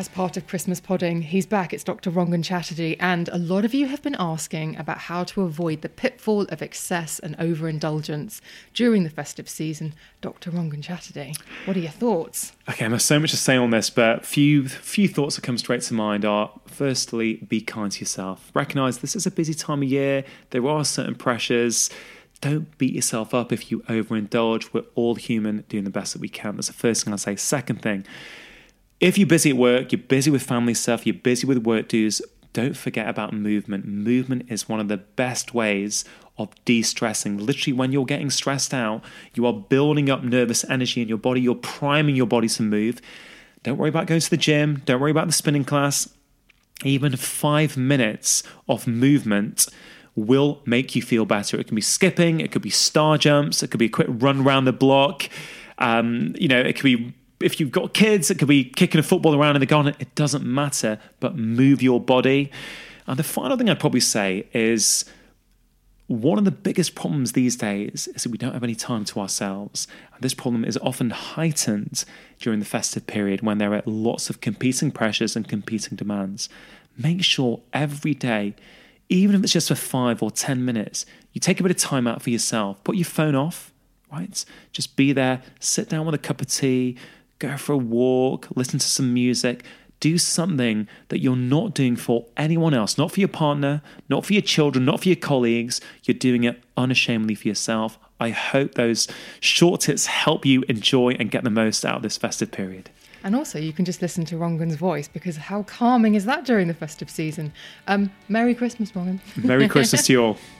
As part of Christmas podding, he's back. It's Dr. Rangan Chatterjee, and a lot of you have been asking about how to avoid the pitfall of excess and overindulgence during the festive season. Dr. Rangan Chatterjee, what are your thoughts? Okay, there's so much to say on this, but few few thoughts that come straight to mind are: firstly, be kind to yourself. Recognize this is a busy time of year. There are certain pressures. Don't beat yourself up if you overindulge. We're all human, doing the best that we can. That's the first thing I'll say. Second thing if you're busy at work, you're busy with family stuff, you're busy with work dues, don't forget about movement. Movement is one of the best ways of de stressing. Literally, when you're getting stressed out, you are building up nervous energy in your body, you're priming your body to move. Don't worry about going to the gym, don't worry about the spinning class. Even five minutes of movement will make you feel better. It can be skipping, it could be star jumps, it could be a quick run around the block. Um, you know, it could be if you've got kids, it could be kicking a football around in the garden. It doesn't matter, but move your body. And the final thing I'd probably say is one of the biggest problems these days is that we don't have any time to ourselves. And this problem is often heightened during the festive period when there are lots of competing pressures and competing demands. Make sure every day, even if it's just for five or 10 minutes, you take a bit of time out for yourself. Put your phone off, right? Just be there, sit down with a cup of tea, go for a walk, listen to some music, do something that you're not doing for anyone else, not for your partner, not for your children, not for your colleagues. You're doing it unashamedly for yourself. I hope those short tips help you enjoy and get the most out of this festive period. And also, you can just listen to Rangan's voice because how calming is that during the festive season? Um, Merry Christmas, Rangan. Merry Christmas to you all.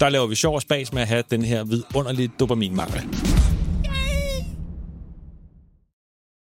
Der laver vi sjov og spas med at have den her vidunderlige dopaminmangel.